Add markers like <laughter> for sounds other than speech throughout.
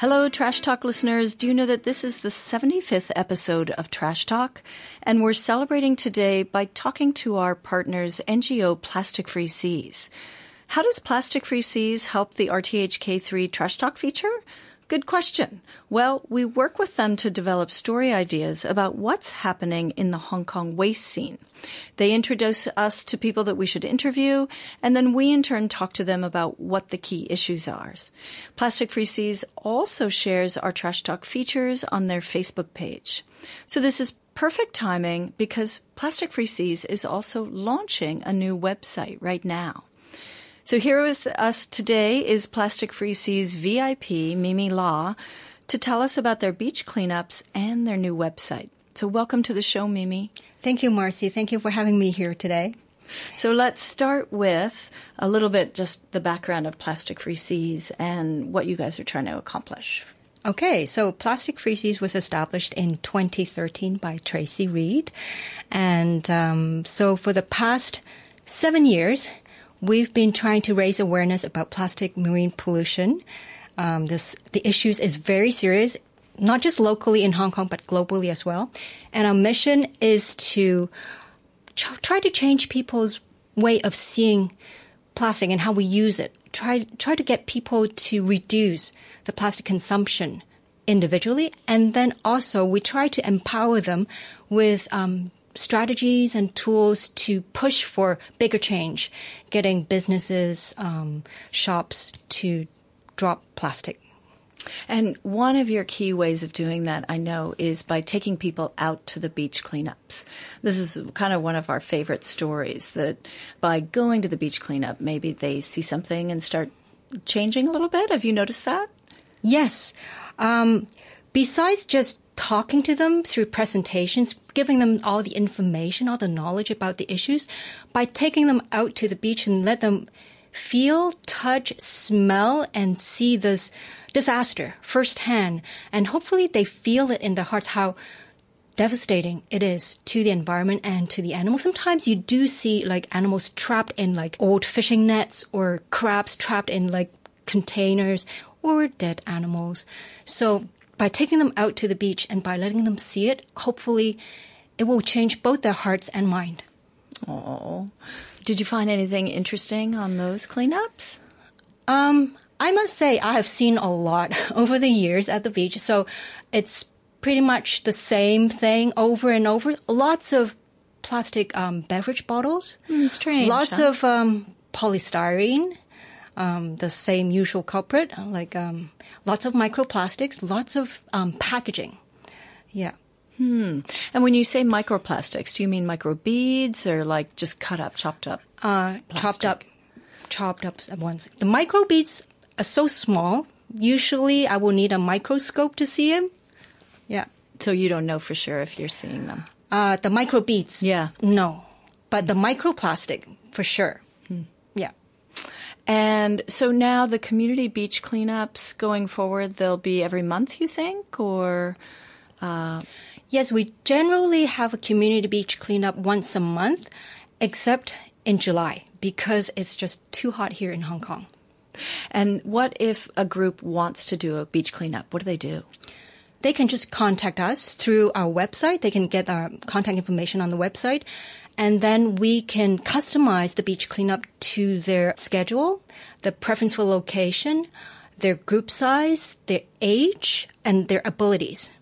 Hello, Trash Talk listeners. Do you know that this is the 75th episode of Trash Talk? And we're celebrating today by talking to our partners, NGO Plastic Free Seas. How does Plastic Free Seas help the RTHK3 Trash Talk feature? Good question. Well, we work with them to develop story ideas about what's happening in the Hong Kong waste scene. They introduce us to people that we should interview, and then we in turn talk to them about what the key issues are. Plastic Free Seas also shares our Trash Talk features on their Facebook page. So this is perfect timing because Plastic Free Seas is also launching a new website right now. So here with us today is Plastic Free Seas VIP, Mimi Law, to tell us about their beach cleanups and their new website. So welcome to the show, Mimi. Thank you, Marcy. Thank you for having me here today. So let's start with a little bit just the background of Plastic Free Seas and what you guys are trying to accomplish. Okay, so Plastic Free Seas was established in 2013 by Tracey Read. And um, so for the past seven years, We've been trying to raise awareness about plastic marine pollution. Um, this the issues is very serious, not just locally in Hong Kong but globally as well. And our mission is to try to change people's way of seeing plastic and how we use it. Try try to get people to reduce the plastic consumption individually, and then also we try to empower them with um, strategies and tools to push for bigger change, getting businesses, um, shops to drop plastic. And one of your key ways of doing that, I know, is by taking people out to the beach cleanups. This is kind of one of our favorite stories that by going to the beach cleanup, maybe they see something and start changing a little bit. Have you noticed that? Yes. Um, besides just talking to them through presentations, giving them all the information, all the knowledge about the issues, by taking them out to the beach and let them feel, touch, smell, and see this disaster firsthand. And hopefully they feel it in their hearts how devastating it is to the environment and to the animals. Sometimes you do see like animals trapped in like old fishing nets or crabs trapped in like containers or dead animals. So by taking them out to the beach and by letting them see it, hopefully it will change both their hearts and mind. Oh. Did you find anything interesting on those cleanups? Um, I must say I have seen a lot <laughs> over the years at the beach. So it's pretty much the same thing over and over. Lots of plastic um, beverage bottles. Mm, strange. Lots huh? of um, polystyrene um, the same usual culprit, uh, like um, lots of microplastics, lots of um, packaging. Yeah. Hmm. And when you say microplastics, do you mean microbeads or like just cut up, chopped up? Uh, chopped up, chopped up at once. The microbeads are so small. Usually, I will need a microscope to see them. Yeah. So you don't know for sure if you're seeing them. Uh, the microbeads. Yeah. No, but the microplastic for sure. And so now the community beach cleanups going forward, they'll be every month, you think, or? Uh... Yes, we generally have a community beach cleanup once a month, except in July because it's just too hot here in Hong Kong. And what if a group wants to do a beach cleanup? What do they do? They can just contact us through our website. They can get our contact information on the website and then we can customize the beach cleanup to their schedule, the preference for location, their group size, their age, and their abilities.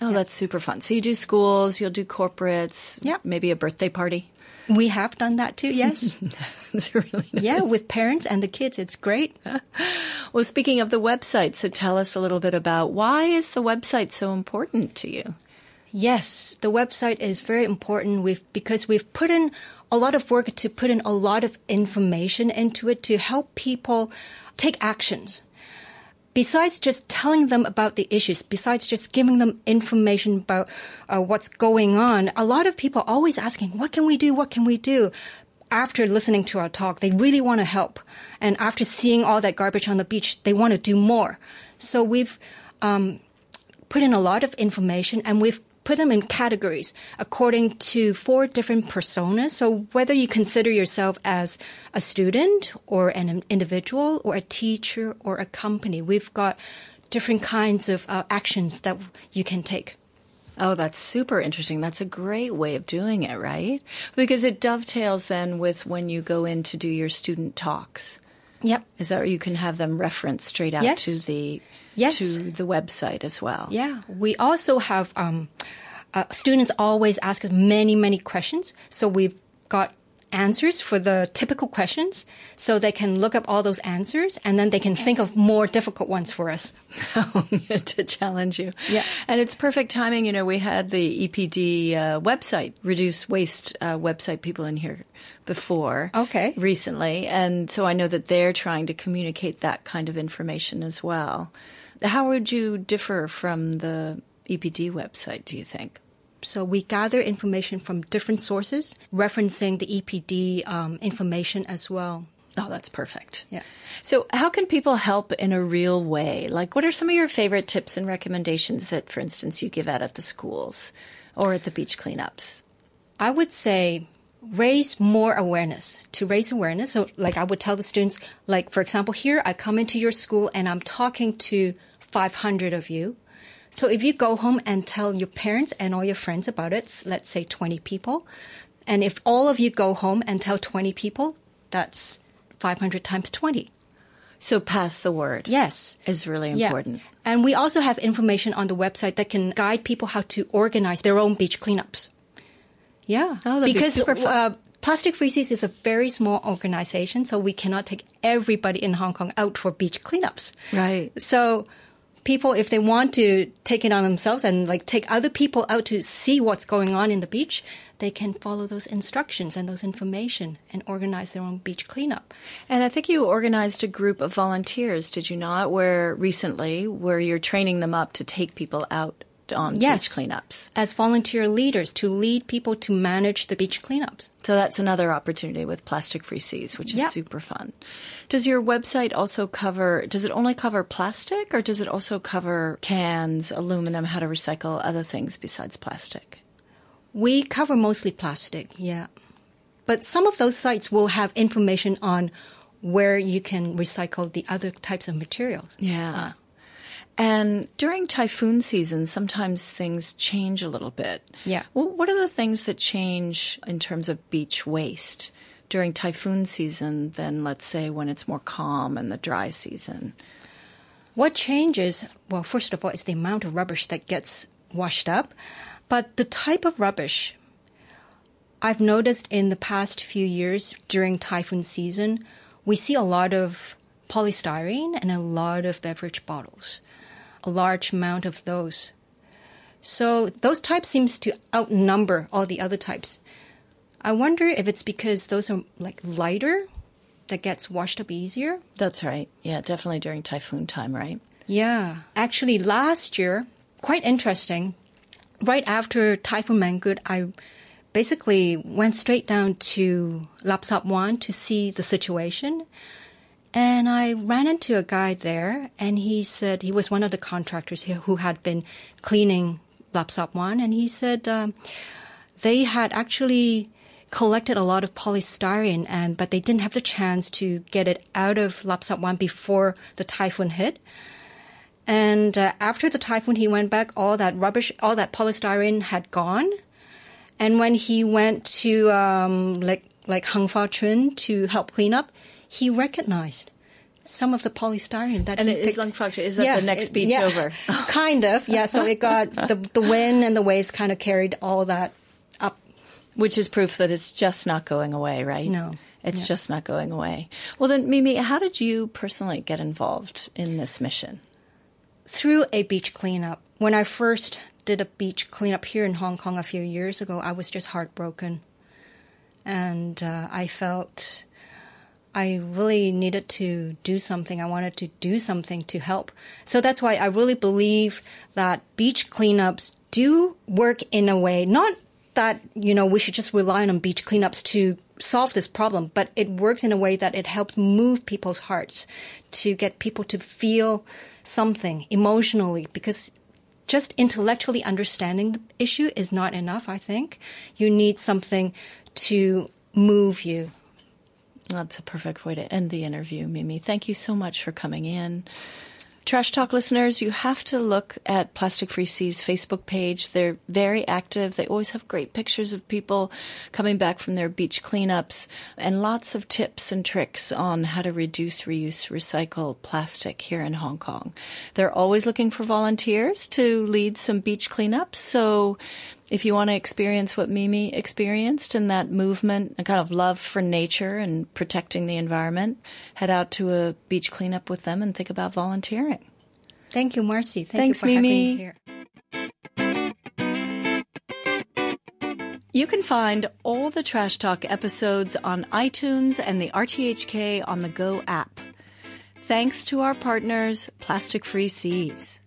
Oh, yeah. that's super fun. So you do schools, you'll do corporates, yeah. maybe a birthday party. We have done that too, yes. <laughs> It's really nice. Yeah, with parents and the kids, it's great. <laughs> well, speaking of the website, so tell us a little bit about why is the website so important to you? Yes, the website is very important we've, because we've put in a lot of work to put in a lot of information into it to help people take actions. Besides just telling them about the issues, besides just giving them information about uh, what's going on, a lot of people are always asking, what can we do? What can we do? After listening to our talk, they really want to help. And after seeing all that garbage on the beach, they want to do more. So we've um, put in a lot of information and we've put them in categories according to four different personas. So whether you consider yourself as a student or an individual or a teacher or a company, we've got different kinds of uh, actions that you can take. Oh, that's super interesting. That's a great way of doing it, right? Because it dovetails then with when you go in to do your student talks. Yep. Is that you can have them reference straight out Yes. to the Yes. to the website as well. Yeah. We also have um, uh, students always ask us many, many questions. So we've got answers for the typical questions so they can look up all those answers and then they can think of more difficult ones for us. <laughs> to challenge you. Yeah. And it's perfect timing. You know, we had the EPD uh, website, Reduce Waste uh, website people in here before. Okay. Recently. And so I know that they're trying to communicate that kind of information as well. How would you differ from the EPD website, do you think? So we gather information from different sources, referencing the EPD um, information as well. Oh, that's perfect. Yeah. So, how can people help in a real way? Like, what are some of your favorite tips and recommendations that, for instance, you give out at the schools or at the beach cleanups? I would say raise more awareness. To raise awareness, so like I would tell the students, like for example, here I come into your school and I'm talking to 500 of you. So if you go home and tell your parents and all your friends about it, let's say 20 people, and if all of you go home and tell 20 people, that's 500 times 20. So, pass the word. Yes. Is really Yeah. important. And we also have information on the website that can guide people how to organize their own beach cleanups. Yeah. Oh, that'd be because. Uh, Plastic Free Seas is a very small organization, so we cannot take everybody in Hong Kong out for beach cleanups. Right. So people, if they want to take it on themselves and like take other people out to see what's going on in the beach, they can follow those instructions and those information and organize their own beach cleanup. And I think you organized a group of volunteers, did you not? Where recently, where you're training them up to take people out on Yes. beach cleanups. As volunteer leaders to lead people to manage the beach cleanups. So that's another opportunity with Plastic Free Seas, which is Yeah. super fun. Does your website also cover, does it only cover plastic or does it also cover cans, aluminum, how to recycle other things besides plastic? We cover mostly plastic, yeah. But some of those sites will have information on where you can recycle the other types of materials. Yeah. And during typhoon season, sometimes things change a little bit. Yeah. Well, what are the things that change in terms of beach waste during typhoon season than, let's say, when it's more calm and the dry season? What changes, well, first of all, is the amount of rubbish that gets washed up, but the type of rubbish. I've noticed in the past few years during typhoon season, we see a lot of polystyrene and a lot of beverage bottles, a large amount of those. So those types seems to outnumber all the other types. I wonder if it's because those are like lighter that gets washed up easier. That's right. Yeah, definitely during typhoon time, right? Yeah. Actually, last year, quite interesting. Right after Typhoon Mangkhut, I basically went straight down to Lapsap Wan to see the situation. And I ran into a guy there, and he said he was one of the contractors here who had been cleaning Lapsap Wan, and he said um, they had actually collected a lot of polystyrene, and but they didn't have the chance to get it out of Lapsap Wan before the typhoon hit. And uh, after the typhoon, he went back. All that rubbish, all that polystyrene had gone. And when he went to um, like like Hung Fa Chun to help clean up, he recognized some of the polystyrene that And he it is picked- Lung Fracture. Is that the next beach yeah, over? <laughs> kind of, yeah. So it got the the wind and the waves kind of carried all that up. Which is proof that it's just not going away, right? No. It's Yeah. just not going away. Well, then, Mimi, how did you personally get involved in this mission? through a beach cleanup. When I first did a beach cleanup here in Hong Kong a few years ago, I was just heartbroken. And uh, I felt I really needed to do something. I wanted to do something to help. So that's why I really believe that beach cleanups do work in a way, not that, you know, we should just rely on beach cleanups to solve this problem, but it works in a way that it helps move people's hearts to get people to feel something emotionally because just intellectually understanding the issue is not enough, I think. You need something to move you. That's a perfect way to end the interview, Mimi. Thank you so much for coming in. Trash Talk listeners, you have to look at Plastic Free Seas Facebook page. They're very active. They always have great pictures of people coming back from their beach cleanups and lots of tips and tricks on how to reduce, reuse, recycle plastic here in Hong Kong. They're always looking for volunteers to lead some beach cleanups. So if you want to experience what Mimi experienced and that movement, a kind of love for nature and protecting the environment, head out to a beach cleanup with them and think about volunteering. Thank you, Marcy. Thank Thanks, you for Mimi. having me here. You can find all the Trash Talk episodes on iTunes and the RTHK on the Go app. Thanks to our partners, Plastic Free Seas.